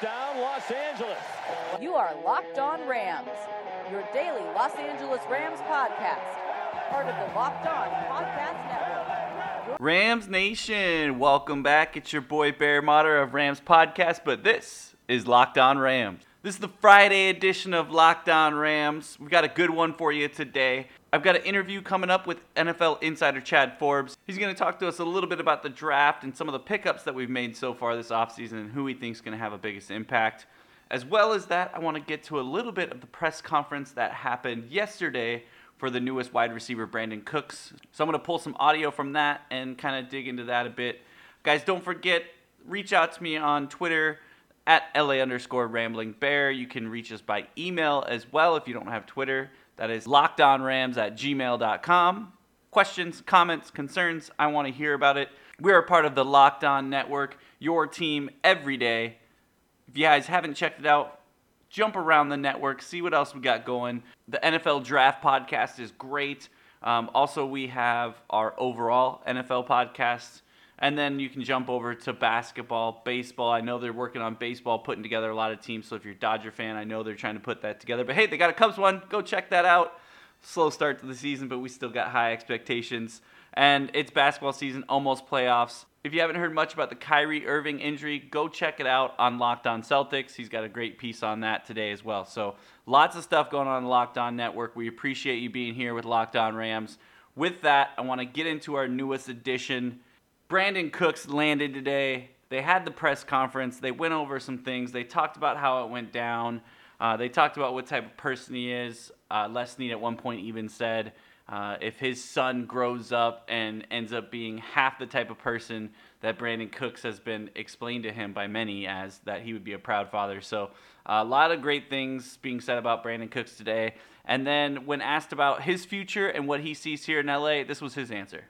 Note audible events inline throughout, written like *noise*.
Touchdown, Los Angeles. You are Locked On Rams, your daily Los Angeles Rams podcast, part of the Locked On Podcast Network. Rams Nation, welcome back. It's your boy Bear Motter of Rams Podcast, but this is Locked On Rams. This is the Friday edition of Locked On Rams. We've got a good one for you today. I've got an interview coming up with NFL insider Chad Forbes. He's going to talk to us a little bit about the draft and some of the pickups that we've made so far this offseason and who he thinks is going to have a biggest impact. As well as that, I want to get to a little bit of the press conference that happened yesterday for the newest wide receiver, Brandin Cooks. So I'm going to pull some audio from that and kind of dig into that a bit. Guys, don't forget, reach out to me on Twitter at LA underscore rambling bear. You can reach us by email as well if you don't have Twitter. That is lockedonrams at gmail.com. Questions, comments, concerns, I want to hear about it. We are part of the Locked On Network, your team every day. If you guys haven't checked it out, jump around the network, see what else we got going. The NFL Draft Podcast is great. Um, also, we have our overall NFL podcast. And then you can jump over to basketball, baseball. I know they're working on baseball, putting together a lot of teams. So if you're a Dodger fan, I know they're trying to put that together. But hey, they got a Cubs one. Go check that out. Slow start to the season, but we still got high expectations. And it's basketball season, almost playoffs. If you haven't heard much about the Kyrie Irving injury, go check it out on Locked On Celtics. He's got a great piece on that today as well. So lots of stuff going on in Locked On Network. We appreciate you being here with Locked On Rams. With that, I want to get into our newest edition Brandin Cooks landed today. They had the press conference. They went over some things. They talked about how it went down. Uh, they talked about what type of person he is. Uh, Les Snead at one point even said uh, if his son grows up and ends up being half the type of person that Brandin Cooks has been explained to him by many as, that he would be a proud father. So a lot of great things being said about Brandin Cooks today. And then when asked about his future and what he sees here in LA, this was his answer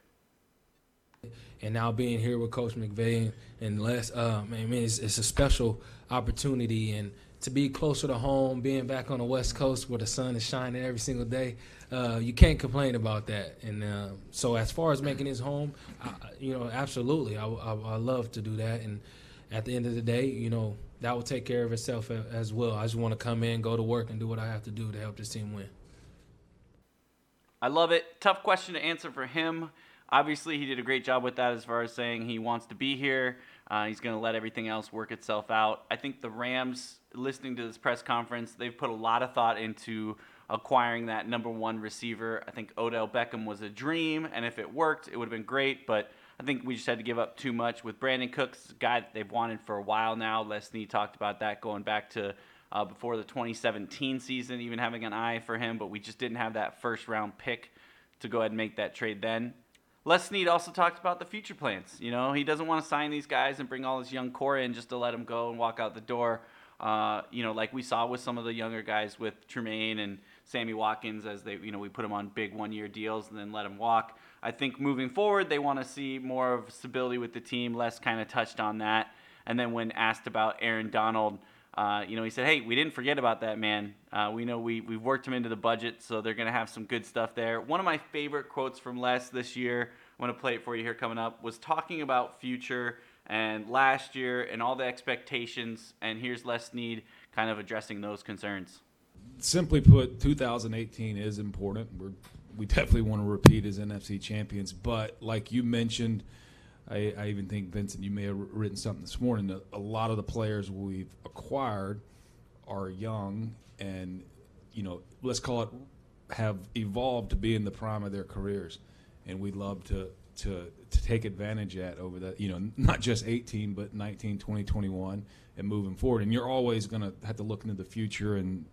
and now being here with Coach McVay and, Les, uh, man, man it's, it's, a special opportunity and to be closer to home, being back on the West Coast where the sun is shining every single day, uh, you can't complain about that. And uh, so, as far as making his home, I, you know, absolutely, I, I, I, love to do that. And at the end of the day, you know, that will take care of itself as well. I just want to come in, go to work, and do what I have to do to help this team win. I love it. Tough question to answer for him. Obviously, he did a great job with that as far as saying he wants to be here. Uh, he's going to let everything else work itself out. I think the Rams, listening to this press conference, they've put a lot of thought into acquiring that number one receiver. I think Odell Beckham was a dream, and if it worked, it would have been great. But I think we just had to give up too much with Brandin Cooks, guy that they've wanted for a while now. Les Snead talked about that going back to uh, before the 2017 season, even having an eye for him, but we just didn't have that first round pick to go ahead and make that trade then. Les Snead also talked about the future plans. You know, he doesn't want to sign these guys and bring all his young core in just to let them go and walk out the door. Uh, you know, like we saw with some of the younger guys with Trumaine and Sammy Watkins, as they, you know, we put them on big one-year deals and then let them walk. I think moving forward, they want to see more of stability with the team. Les kind of touched on that. And then when asked about Aaron Donald, uh, you know, he said, "Hey, we didn't forget about that man. Uh, we know we we've worked him into the budget, so they're gonna have some good stuff there." One of my favorite quotes from Les this year, I'm gonna play it for you here coming up, was talking about future and last year and all the expectations. And here's Les Snead kind of addressing those concerns. Simply put, 2018 is important. We're, we definitely want to repeat as NFC champions, but like you mentioned I, I, even think Vincent, you may have written something this morning. That a lot of the players we've acquired are young, and you know, let's call it, have evolved to be in the prime of their careers, and we'd love to to to take advantage at over that. You know, not just 18, but 19, 20, 21, and moving forward. And you're always going to have to look into the future and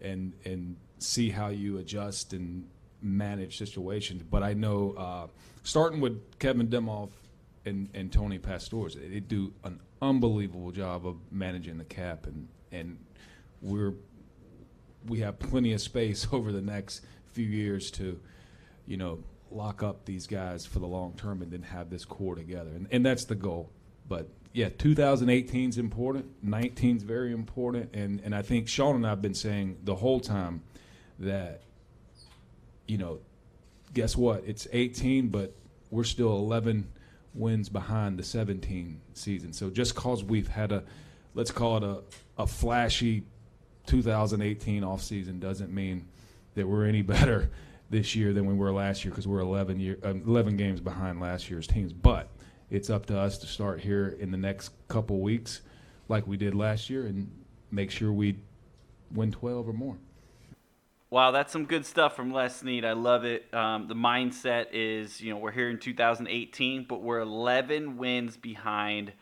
and and see how you adjust and manage situations. But I know, uh, starting with Kevin Demoff and, and Tony Pastoors. They do an unbelievable job of managing the cap, and and we're we have plenty of space *laughs* over the next few years to, you know, lock up these guys for the long term and then have this core together, and and that's the goal. But yeah, 2018 is important. 19 is very important, and and I think Sean and I have been saying the whole time that, you know, guess what? It's 18, but we're still 11 wins behind the 17 season. So just cause we've had a let's call it a, a flashy 2018 offseason doesn't mean that we're any *laughs* better this year than we were last year because we're 11 year uh, 11 games behind last year's teams. But it's up to us to start here in the next couple weeks, like we did last year, and make sure we win 12 or more. Wow, that's some good stuff from Les Snead. I love it. Um, the mindset is, you know, we're here in 2018, but we're 11 wins behind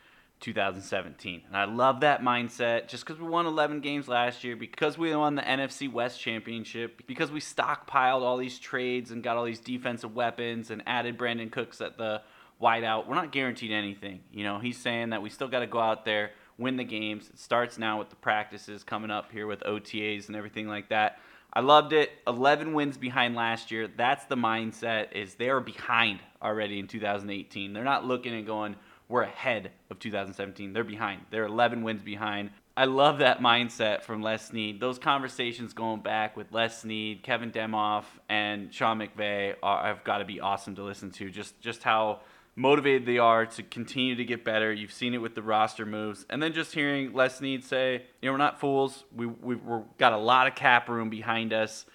2017. And I love that mindset just because we won 11 games last year, because we won the NFC West Championship, because we stockpiled all these trades and got all these defensive weapons and added Brandin Cooks at the wideout. We're not guaranteed anything. You know, he's saying that we still got to go out there, win the games. It starts now with the practices coming up here with OTAs and everything like that. I loved it. 11 wins behind last year. That's the mindset is they're behind already in 2018. They're not looking and going, we're ahead of 2017. They're behind. They're 11 wins behind. I love that mindset from Les Snead. Those conversations going back with Les Snead, Kevin Demoff, and Sean McVay are, have got to be awesome to listen to. Just just how motivated they are to continue to get better. You've seen it with the roster moves, and then just hearing Les Snead say, "You know, we're not fools. We we've got a lot of cap room behind us.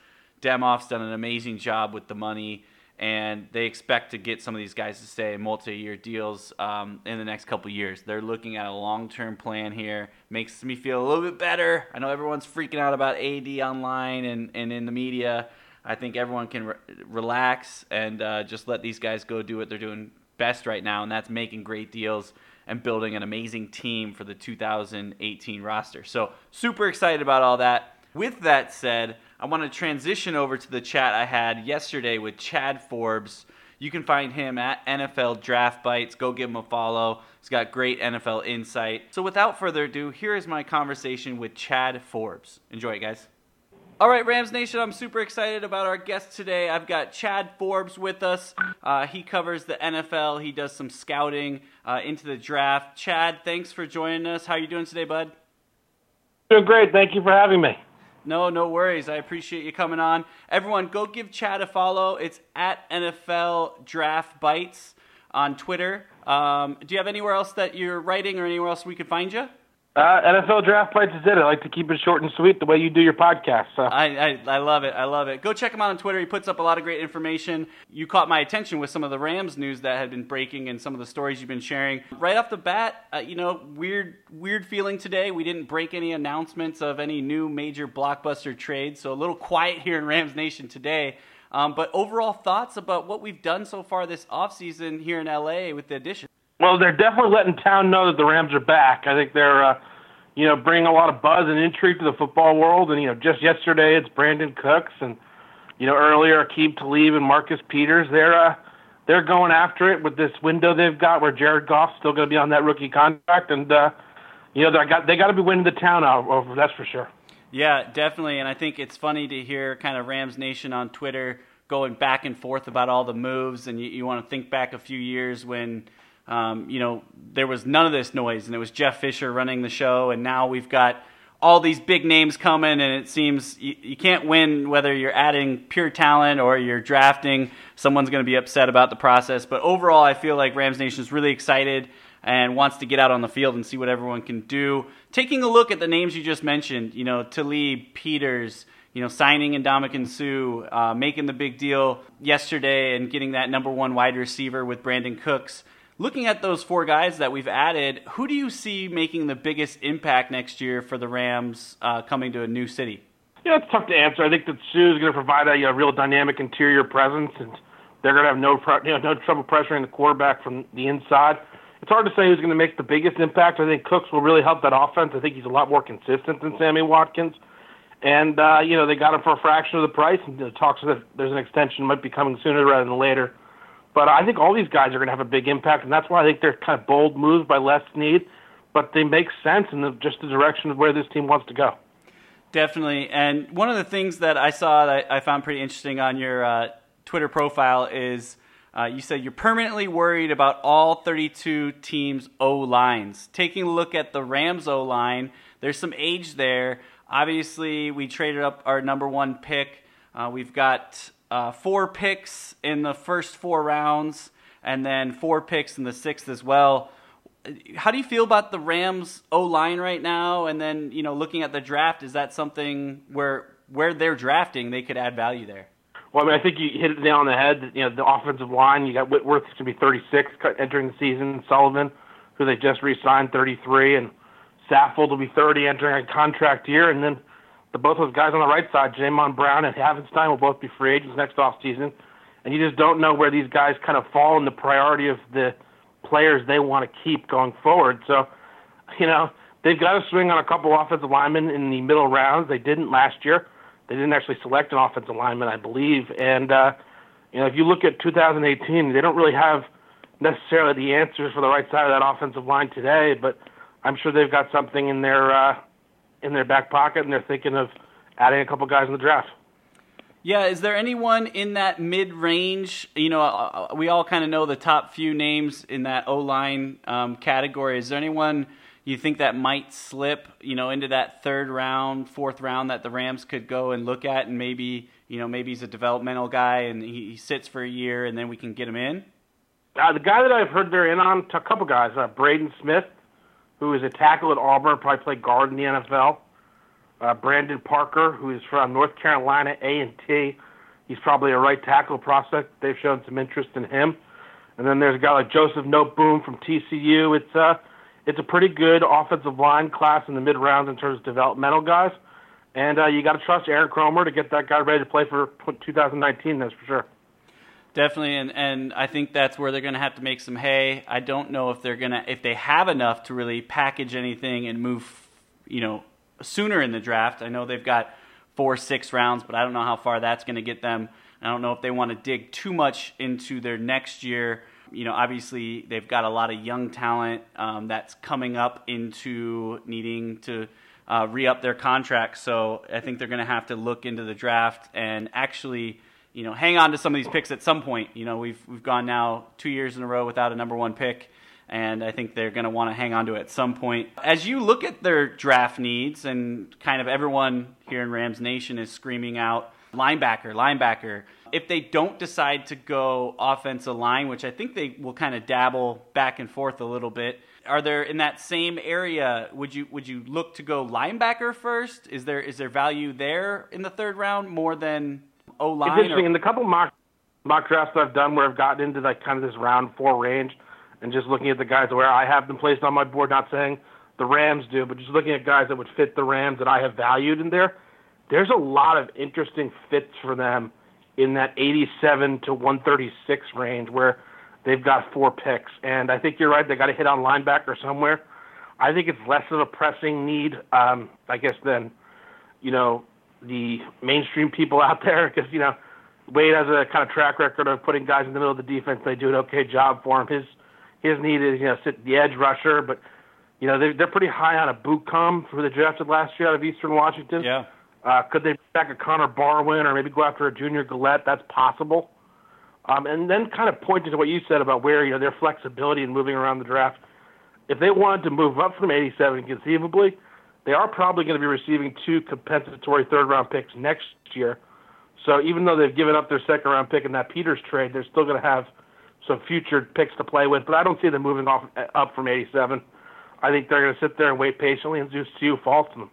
Demoff's done an amazing job with the money." And they expect to get some of these guys to stay multi-year deals um, in the next couple years. They're looking at a long-term plan here. Makes me feel a little bit better. I know everyone's freaking out about AD online and, and in the media. I think everyone can re- relax and uh, just let these guys go do what they're doing best right now, and that's making great deals and building an amazing team for the 2018 roster. So, super excited about all that. With that said, I want to transition over to the chat I had yesterday with Chad Forbes. You can find him at NFL Draft Bites. Go give him a follow. He's got great NFL insight. So, without further ado, here is my conversation with Chad Forbes. Enjoy it, guys. All right, Rams Nation, I'm super excited about our guest today. I've got Chad Forbes with us. Uh, he covers the NFL. He does some scouting uh, into the draft. Chad, thanks for joining us. How are you doing today, bud? Doing great. Thank you for having me. No, no worries. I appreciate you coming on. Everyone, go give Chad a follow. It's at NFL Draft Bites on Twitter. Um, do you have anywhere else that you're writing or anywhere else we could find you? Uh, NFL Draft Bites is it. I like to keep it short and sweet the way you do your podcast. So. I, I, I love it. I love it. Go check him out on Twitter. He puts up a lot of great information. You caught my attention with some of the Rams news that had been breaking and some of the stories you've been sharing. Right off the bat, uh, you know, weird weird feeling today. We didn't break any announcements of any new major blockbuster trades, so a little quiet here in Rams Nation today. Um, but overall thoughts about what we've done so far this offseason here in LA with the addition. Well, they're definitely letting town know that the Rams are back. I think they're, uh, you know, bringing a lot of buzz and intrigue to the football world. And you know, just yesterday it's Brandin Cooks, and you know, earlier Aqib Talib and Marcus Peters. They're uh, they're going after it with this window they've got where Jared Goff's still going to be on that rookie contract, and uh, you know, they got they got to be winning the town out over. That's for sure. Yeah, definitely. And I think it's funny to hear kind of Rams Nation on Twitter going back and forth about all the moves, and you, you want to think back a few years when um, you know, there was none of this noise, and it was Jeff Fisher running the show, and now we've got all these big names coming, and it seems you, you can't win whether you're adding pure talent or you're drafting. Someone's going to be upset about the process, but overall, I feel like Rams Nation is really excited and wants to get out on the field and see what everyone can do. Taking a look at the names you just mentioned, you know, Talib, Peters, you know, signing Ndamukong Suh, uh, making the big deal yesterday and getting that number one wide receiver with Brandin Cooks. Looking at those four guys that we've added, who do you see making the biggest impact next year for the Rams uh, coming to a new city? Yeah, it's tough to answer. I think that Suh is going to provide a, a real dynamic interior presence, and they're going to have no you know, no trouble pressuring the quarterback from the inside. It's hard to say who's going to make the biggest impact. I think Cooks will really help that offense. I think he's a lot more consistent than Sammy Watkins. And, uh, you know, they got him for a fraction of the price, and the talks that there's an extension might be coming sooner rather than later. But I think all these guys are going to have a big impact, and that's why I think they're kind of bold moves by Les Snead, but they make sense in the, just the direction of where this team wants to go. Definitely. And one of the things that I saw that I found pretty interesting on your uh, Twitter profile is uh, you said you're permanently worried about all 32 teams' O lines. Taking a look at the Rams O line, there's some age there. Obviously, we traded up our number one pick. Uh, we've got uh, four picks in the first four rounds, and then four picks in the sixth as well. how do you feel about the Rams O line right now? And then you know, looking at the draft, is that something where where they're drafting they could add value there? Well, I mean, I think you hit it nail on the head. You know, the offensive line. You got Whitworth to be 36 entering the season. Sullivan, who they just re-signed, 33, and Saffold will be 30 entering a contract year, and then the both those guys on the right side, Jamon Brown and Havenstein, will both be free agents next off season. And you just don't know where these guys kind of fall in the priority of the players they want to keep going forward. So, you know, they've got to swing on a couple offensive linemen in the middle rounds. They didn't last year. They didn't actually select an offensive lineman, I believe. And uh, you know, if you look at 2018, they don't really have necessarily the answers for the right side of that offensive line today. But I'm sure they've got something in their uh, in their back pocket, and they're thinking of adding a couple guys in the draft. Yeah, is there anyone in that mid range? You know, uh, uh we all kind of know the top few names in that O line um, category. Is there anyone you think that might slip, you know, into that third round, fourth round that the Rams could go and look at, and maybe, you know, maybe he's a developmental guy and he, he sits for a year, and then we can get him in? Uh, the guy that I've heard they're in on, a couple guys, uh, Braden Smith who is a tackle at Auburn, probably played guard in the NFL. Uh, Brandon Parker, who is from North Carolina A and T. He's probably a right tackle prospect. They've shown some interest in him. And then there's a guy like Joseph Noteboom from TCU. It's a uh, it's a pretty good offensive line class in the mid rounds in terms of developmental guys. And uh, you got to trust Aaron Kromer to get that guy ready to play for 2019. That's for sure. Definitely, and, and I think that's where they're going to have to make some hay. I don't know if they're going to if they have enough to really package anything and move, you know, sooner in the draft. I know they've got four, six rounds, but I don't know how far that's going to get them. I don't know if they want to dig too much into their next year. You know, obviously they've got a lot of young talent um, that's coming up into needing to uh, re up their contracts. So I think they're going to have to look into the draft and actually you know, hang on to some of these picks at some point. You know, we've we've gone now two years in a row without a number one pick, and I think they're going to want to hang on to it at some point. As you look at their draft needs, and kind of everyone here in Rams Nation is screaming out linebacker, linebacker. If they don't decide to go offensive line, which I think they will kind of dabble back and forth a little bit, are there in that same area? Would you would you look to go linebacker first? Is there is there value there in the third round more than O line? It's interesting. Or... In the couple mock mock drafts I've done where I've gotten into like kind of this round four range, and just looking at the guys where I have them placed on my board, not saying the Rams do, but just looking at guys that would fit the Rams that I have valued in there. There's a lot of interesting fits for them in that 87 to 136 range where they've got four picks. And I think you're right. They got to hit on linebacker somewhere. I think it's less of a pressing need, um, I guess, than you know the mainstream people out there because you know Wade has a kind of track record of putting guys in the middle of the defense. They do an okay job for him. His his need is you know sit the edge rusher, but you know they're they're pretty high on Ebukam for the drafted last year out of Eastern Washington. Yeah. Uh, could they back a Connor Barwin or maybe go after a Junior Galette? That's possible. Um, and then kind of pointing to what you said about where you know their flexibility in moving around the draft. If they wanted to move up from 87 conceivably, they are probably going to be receiving two compensatory third round picks next year. So even though they've given up their second round pick in that Peters trade, they're still going to have some future picks to play with. But I don't see them moving off up from 87. I think they're going to sit there and wait patiently and just see who falls to them.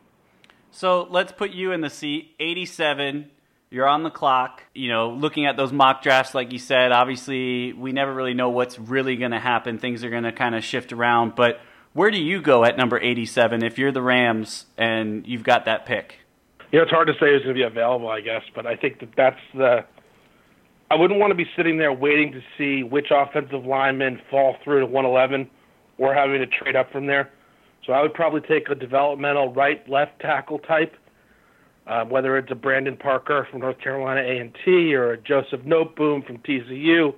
So let's put you in the seat. 87. You're on the clock, you know, looking at those mock drafts, like you said. Obviously, we never really know what's really going to happen. Things are going to kind of shift around. But where do you go at number 87 if you're the Rams and you've got that pick? You know, it's hard to say who's going to be available, I guess, but I think that that's the. I wouldn't want to be sitting there waiting to see which offensive linemen fall through to 111 or having to trade up from there. So I would probably take a developmental right left tackle type, uh, whether it's a Brandon Parker from North Carolina A&T or a Joseph Noteboom from TCU,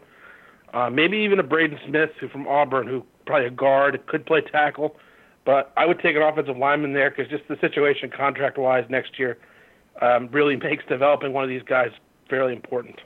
uh, maybe even a Braden Smith who from Auburn who probably a guard, could play tackle. But I would take an offensive lineman there because just the situation contract wise next year um, really *laughs* makes developing one of these guys fairly important.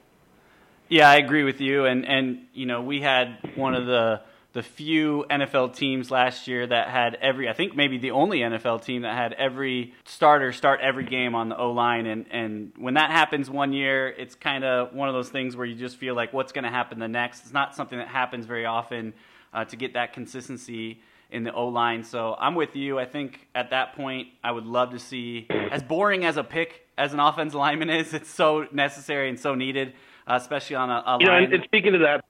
Yeah, I agree with you. And and you know we had one of the the few NFL teams last year that had every I think maybe the only NFL team that had every starter start every game on the O line and and when that happens one year it's kind of one of those things where you just feel like what's going to happen the next it's not something that happens very often uh, to get that consistency. in the O line. So I'm with you. I think at that point, I would love to see, as boring as a pick as an offensive lineman is, it's so necessary and so needed, uh, especially on a, a you line. know, and, speaking of that,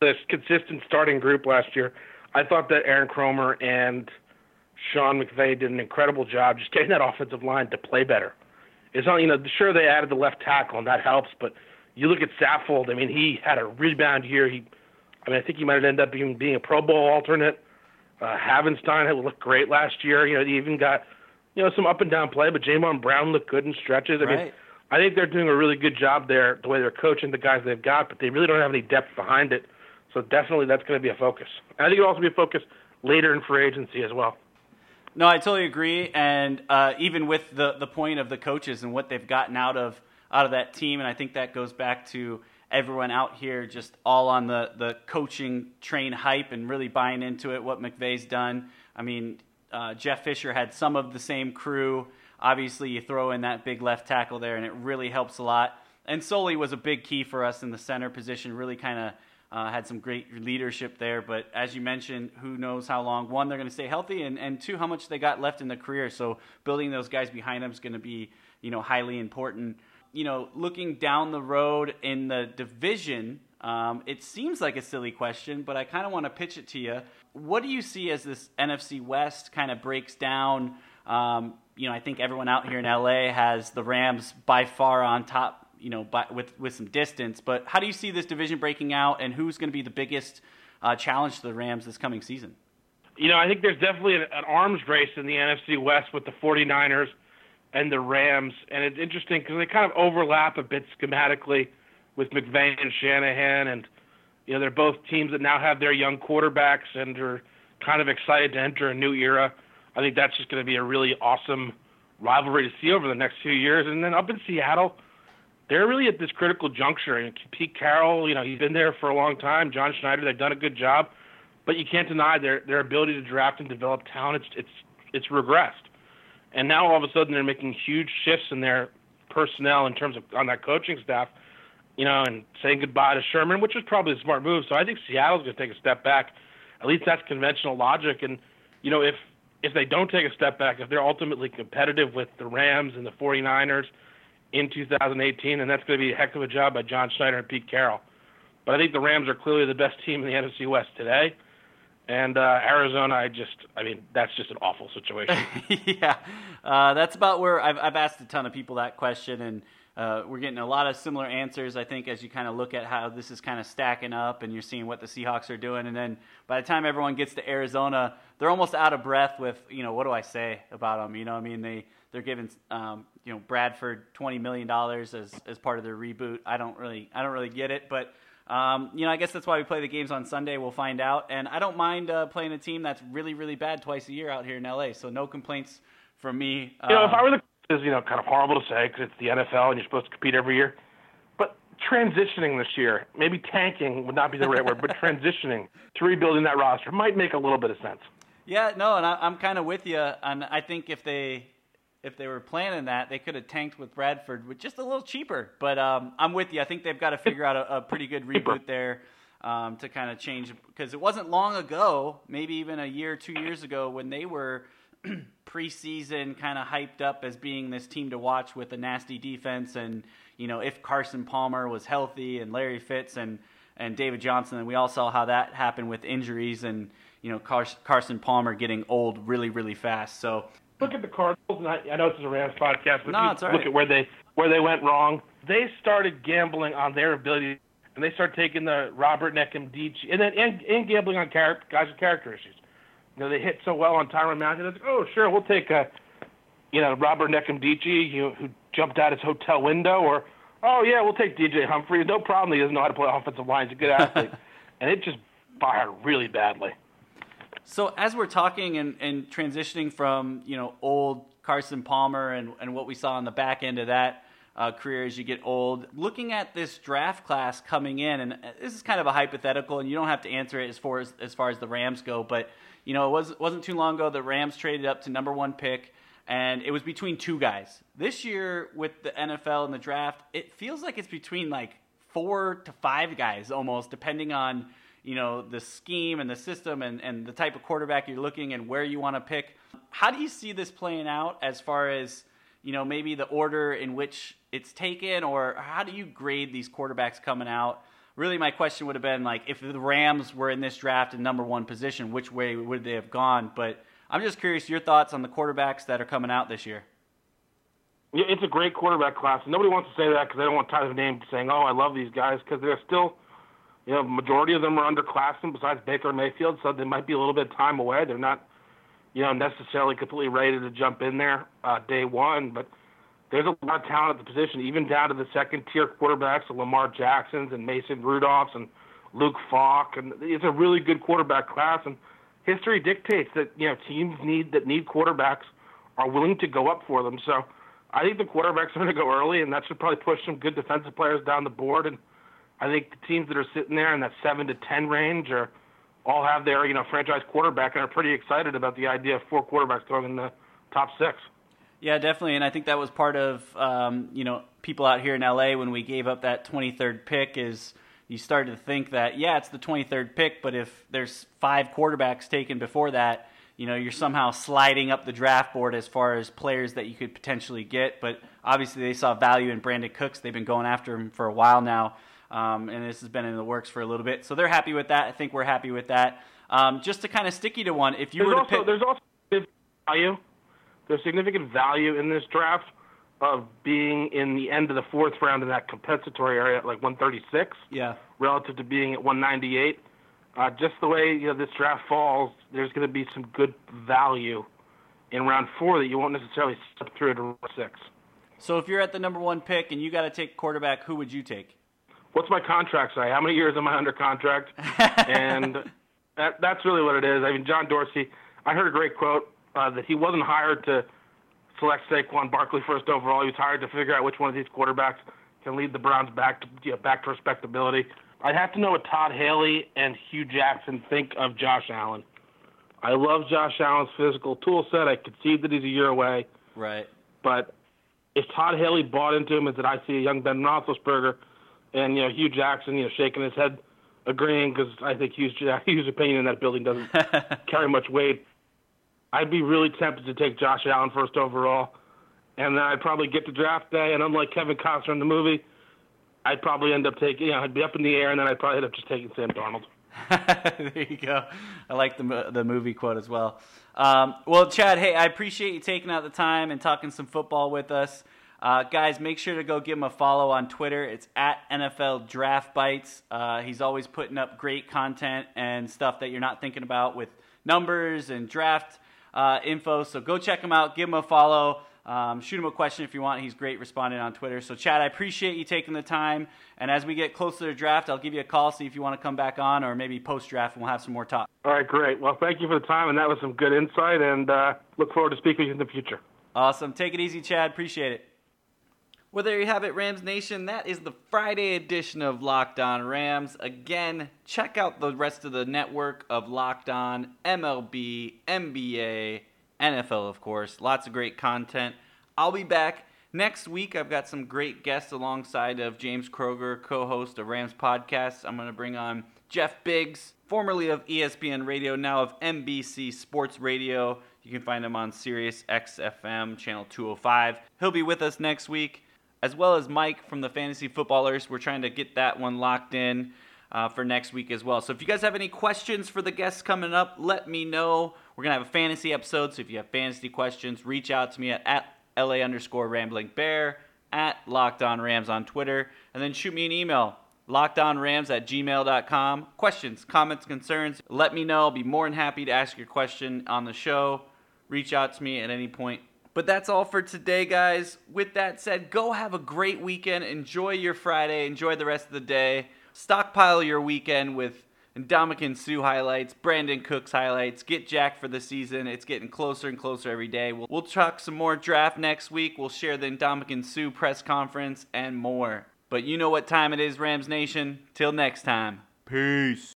this consistent starting group last year, I thought that Aaron Kromer and Sean McVay did an incredible job just getting that offensive line to play better. It's not, you know, sure they added the left tackle and that helps, but you look at Saffold. I mean, he had a rebound year. He, I mean, I think he might ended up being being a Pro Bowl alternate. Uh, Havenstein had looked great last year. You know, he even got, you know, some up and down play, but Jamon Brown looked good in stretches. I mean, I think they're doing a really good job there, the way they're coaching the guys they've got, but they really don't have any depth behind it. So definitely that's going to be a focus. And I think it'll also be a focus later in free agency as well. No, I totally agree. And uh, even with the the point of the coaches and what they've gotten out of out of that team, and I think that goes back to everyone out here just all on the the coaching train hype and really buying into it. What McVay's done. I mean, uh, Jeff Fisher had some of the same crew. Obviously, you throw in that big left tackle there, and it really helps a lot. And Soli was a big key for us in the center position. Really kind of uh, had some great leadership there. But as you mentioned, who knows how long? One, they're going to stay healthy, and, and two, how much they got left in the career. So building those guys behind them is going to be, you know, highly important. You know, looking down the road in the division, um, it seems like a silly question, but I kind of want to pitch it to you. What do you see as this NFC West kind of breaks down? Um, you know, I think everyone out here in LA has the Rams by far on top you know, by, with with some distance. But how do you see this division breaking out, and who's going to be the biggest uh, challenge to the Rams this coming season? You know, I think there's definitely an, an arms race in the NFC West with the 49ers and the Rams, and it's interesting because they kind of overlap a bit schematically with McVay and Shanahan, and you know they're both teams that now have their young quarterbacks and are kind of excited to enter a new era. I think that's just going to be a really awesome rivalry to see over the next few years. And then up in Seattle, they're really at this critical juncture. And Pete Carroll, you know, he's been there for a long time. John Schneider, they've done a good job, but you can't deny their their ability to draft and develop talent. It's it's it's regressed, and now all of a sudden they're making huge shifts in their personnel in terms of on that coaching staff. You know, and saying goodbye to Sherman, which was probably a smart move. So I think Seattle's going to take a step back. At least that's conventional logic. And you know, if if they don't take a step back, if they're ultimately competitive with the Rams and the 49ers in 2018, and that's going to be a heck of a job by John Schneider and Pete Carroll. But I think the Rams are clearly the best team in the NFC West today. And uh, Arizona, I just, I mean, that's just an awful situation. *laughs* yeah, uh, that's about where I've, I've asked a ton of people that question, and uh, we're getting a lot of similar answers. I think as you kind of look at how this is kind of stacking up, and you're seeing what the Seahawks are doing, and then by the time everyone gets to Arizona, they're almost out of breath with, you know, what do I say about them? You know, I mean, they they're giving, um, you know, Bradford twenty million dollars as as part of their reboot. I don't really, I don't really get it, but. Um, you know, I guess that's why we play the games on Sunday. We'll find out. And I don't mind uh, playing a team that's really, really bad twice a year out here in LA. So no complaints from me. You know, if Um, I were the, is you know, kind of horrible to say because it's the NFL and you're supposed to compete every year. But transitioning this year, maybe tanking would not be the right word, but transitioning to rebuilding that roster might make a little bit of sense. Yeah, no, and I, I'm kind of with you. And I think if they if they were planning that, they could have tanked with Bradford with just a little cheaper. But um, I'm with you. I think they've got to figure out a, a pretty good reboot there um, to kind of change because it wasn't long ago, maybe even a year, two years ago, when they were *clears throat* preseason kind of hyped up as being this team to watch with a nasty defense and you know if Carson Palmer was healthy and Larry Fitz and and David Johnson and we all saw how that happened with injuries and you know Carson Palmer getting old really really fast so Look at the Cardinals, and I, I know this is a Rams podcast, but No, look right. at where they where they went wrong. They started gambling on their ability, and they started taking the Robert Nkemdiche, and then and, and gambling on char- guys with character issues. You know, they hit so well on Tyrann Mathieu. It's like, oh, sure, we'll take a, you know, Robert Nkemdiche, you know, who jumped out his hotel window, or oh yeah, we'll take DJ Humphrey. No problem. He doesn't know how to play offensive line. He's a good athlete, *laughs* and it just fired really badly. So as we're talking and, and transitioning from you know old Carson Palmer and, and what we saw on the back end of that uh, career as you get old, looking at this draft class coming in, and this is kind of a hypothetical, and you don't have to answer it as far as as far as the Rams go, but you know it was wasn't too long ago the Rams traded up to number one pick, and it was between two guys. This year with the NFL and the draft, it feels like it's between like four to five guys almost, depending on you know the scheme and the system and, and the type of quarterback you're looking and where you want to pick. How do you see this playing out as far as you know maybe the order in which it's taken, or how do you grade these quarterbacks coming out? Really, my question would have been like if the Rams were in this draft in number one position, which way would they have gone? But I'm just curious your thoughts on the quarterbacks that are coming out this year. Yeah, it's a great quarterback class. Nobody wants to say that because they don't want to tie their name to saying, "Oh, I love these guys," because they're still, you know, majority of them are underclassmen besides Baker Mayfield, so they might be a little bit of time away. They're not, you know, necessarily completely ready to jump in there uh, day one, but there's a lot of talent at the position, even down to the second tier quarterbacks, the Lamar Jacksons and Mason Rudolphs and Luke Falk, and it's a really good quarterback class. And history dictates that you know teams need that need quarterbacks are willing to go up for them. So I think the quarterbacks are going to go early, and that should probably push some good defensive players down the board. And I think the teams that are sitting there in that seven to ten range are all have their you know franchise quarterback and are pretty excited about the idea of four quarterbacks going in the top six. Yeah, definitely, and I think that was part of um, you know people out here in LA when we gave up that 23rd pick is you started to think that yeah it's the 23rd pick, but if there's five quarterbacks taken before that, you know you're somehow sliding up the draft board as far as players that you could potentially get. But obviously they saw value in Brandin Cooks. They've been going after him for a while now, um, and this has been in the works for a little bit. So they're happy with that. I think we're happy with that. Um, just to kind of stick you to one, if you there's were to also, pick, there's also value there's significant value in this draft of being in the end of the fourth round in that compensatory area at like 136. Yeah. Relative to being at 198. Uh, just the way you know this draft falls, there's going to be some good value in round four that you won't necessarily step through to round six. So if you're at the number one pick and you got to take quarterback, who would you take? What's my contract say? How many years am I under contract? *laughs* and that, that's really what it is. I mean, John Dorsey. I heard a great quote uh, that he wasn't hired to select Saquon Barkley first overall. He was hired to figure out which one of these quarterbacks can lead the Browns back to you know, back to respectability. I'd have to know what Todd Haley and Hue Jackson think of Josh Allen. I love Josh Allen's physical tool set. I concede that he's a year away. Right. But if Todd Haley bought into him, as that I see a young Ben Roethlisberger, and you know Hue Jackson, you know shaking his head, agreeing because I think Hue's, *laughs* Hue's opinion in that building doesn't *laughs* carry much weight. I'd be really tempted to take Josh Allen first overall, and then I'd probably get to draft day, and unlike Kevin Costner in the movie, I'd probably end up taking, you know, I'd be up in the air, and then I'd probably end up just taking Sam Darnold. *laughs* there you go. I like the the movie quote as well. Um, well, Chad, hey, I appreciate you taking out the time and talking some football with us. Uh, guys, make sure to go give him a follow on Twitter. It's at NFL Draft Bites. Uh, he's always putting up great content and stuff that you're not thinking about with numbers and draft uh, info. So go check him out, give him a follow. Um, shoot him a question if you want. He's great responding on Twitter. So, Chad, I appreciate you taking the time. And as we get closer to draft, I'll give you a call, see if you want to come back on, or maybe post draft, and we'll have some more talk. All right, great. Well, thank you for the time, and that was some good insight. And uh, look forward to speaking with you in the future. Awesome. Take it easy, Chad. Appreciate it. Well, there you have it, Rams Nation. That is the Friday edition of Locked On Rams. Again, check out the rest of the network of Locked On, MLB, NBA, NFL, of course. Lots of great content. I'll be back next week. I've got some great guests alongside of James Kroger, co-host of Rams Podcast. I'm going to bring on Jeff Biggs, formerly of ESPN Radio, now of NBC Sports Radio. You can find him on Sirius XFM, channel 205. He'll be with us next week as well as Mike from the Fantasy Footballers. We're trying to get that one locked in uh, for next week as well. So if you guys have any questions for the guests coming up, let me know. We're going to have a fantasy episode, so if you have fantasy questions, reach out to me at, at LA underscore rambling bear, at Locked On Rams on Twitter, and then shoot me an email, lockedonrams at gmail.com. Questions, comments, concerns, let me know. I'll be more than happy to ask your question on the show. Reach out to me at any point but that's all for today, guys. With that said, go have a great weekend. Enjoy your Friday. Enjoy the rest of the day. Stockpile your weekend with Ndamukong Suh highlights, Brandin Cooks highlights. Get Jack for the season. It's getting closer and closer every day. We'll, we'll talk some more draft next week. We'll share the Ndamukong Suh press conference and more. But you know what time it is, Rams Nation. Till next time. Peace.